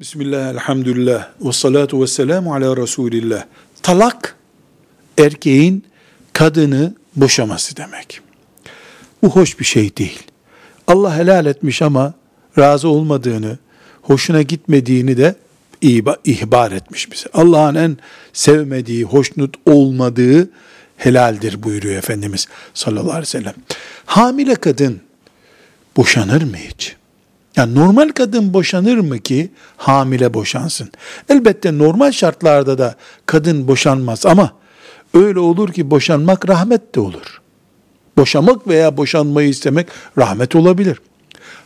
Bismillah, elhamdülillah, ve salatu ve selamu ala Resulillah. Talak, erkeğin kadını boşaması demek. Bu hoş bir şey değil. Allah helal etmiş ama razı olmadığını, hoşuna gitmediğini de ihbar etmiş bize. Allah'ın en sevmediği, hoşnut olmadığı helaldir buyuruyor Efendimiz sallallahu aleyhi ve sellem. Hamile kadın boşanır mı hiç? Yani normal kadın boşanır mı ki hamile boşansın? Elbette normal şartlarda da kadın boşanmaz ama öyle olur ki boşanmak rahmet de olur. Boşamak veya boşanmayı istemek rahmet olabilir.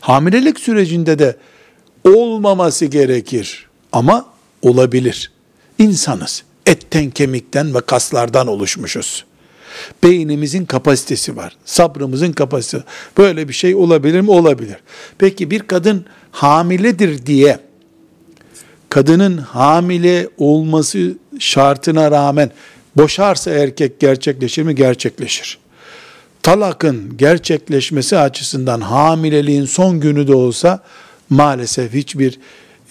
Hamilelik sürecinde de olmaması gerekir ama olabilir. İnsanız. Etten, kemikten ve kaslardan oluşmuşuz. Beynimizin kapasitesi var. Sabrımızın kapasitesi. Böyle bir şey olabilir mi? Olabilir. Peki bir kadın hamiledir diye kadının hamile olması şartına rağmen boşarsa erkek gerçekleşir mi? Gerçekleşir. Talakın gerçekleşmesi açısından hamileliğin son günü de olsa maalesef hiçbir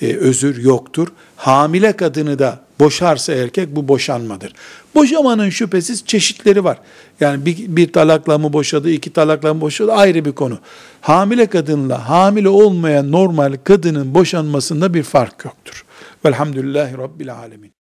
e, özür yoktur. Hamile kadını da boşarsa erkek bu boşanmadır. Boşamanın şüphesiz çeşitleri var. Yani bir, bir talakla mı boşadı, iki talakla mı boşadı ayrı bir konu. Hamile kadınla hamile olmayan normal kadının boşanmasında bir fark yoktur. Velhamdülillahi Rabbil Alemin.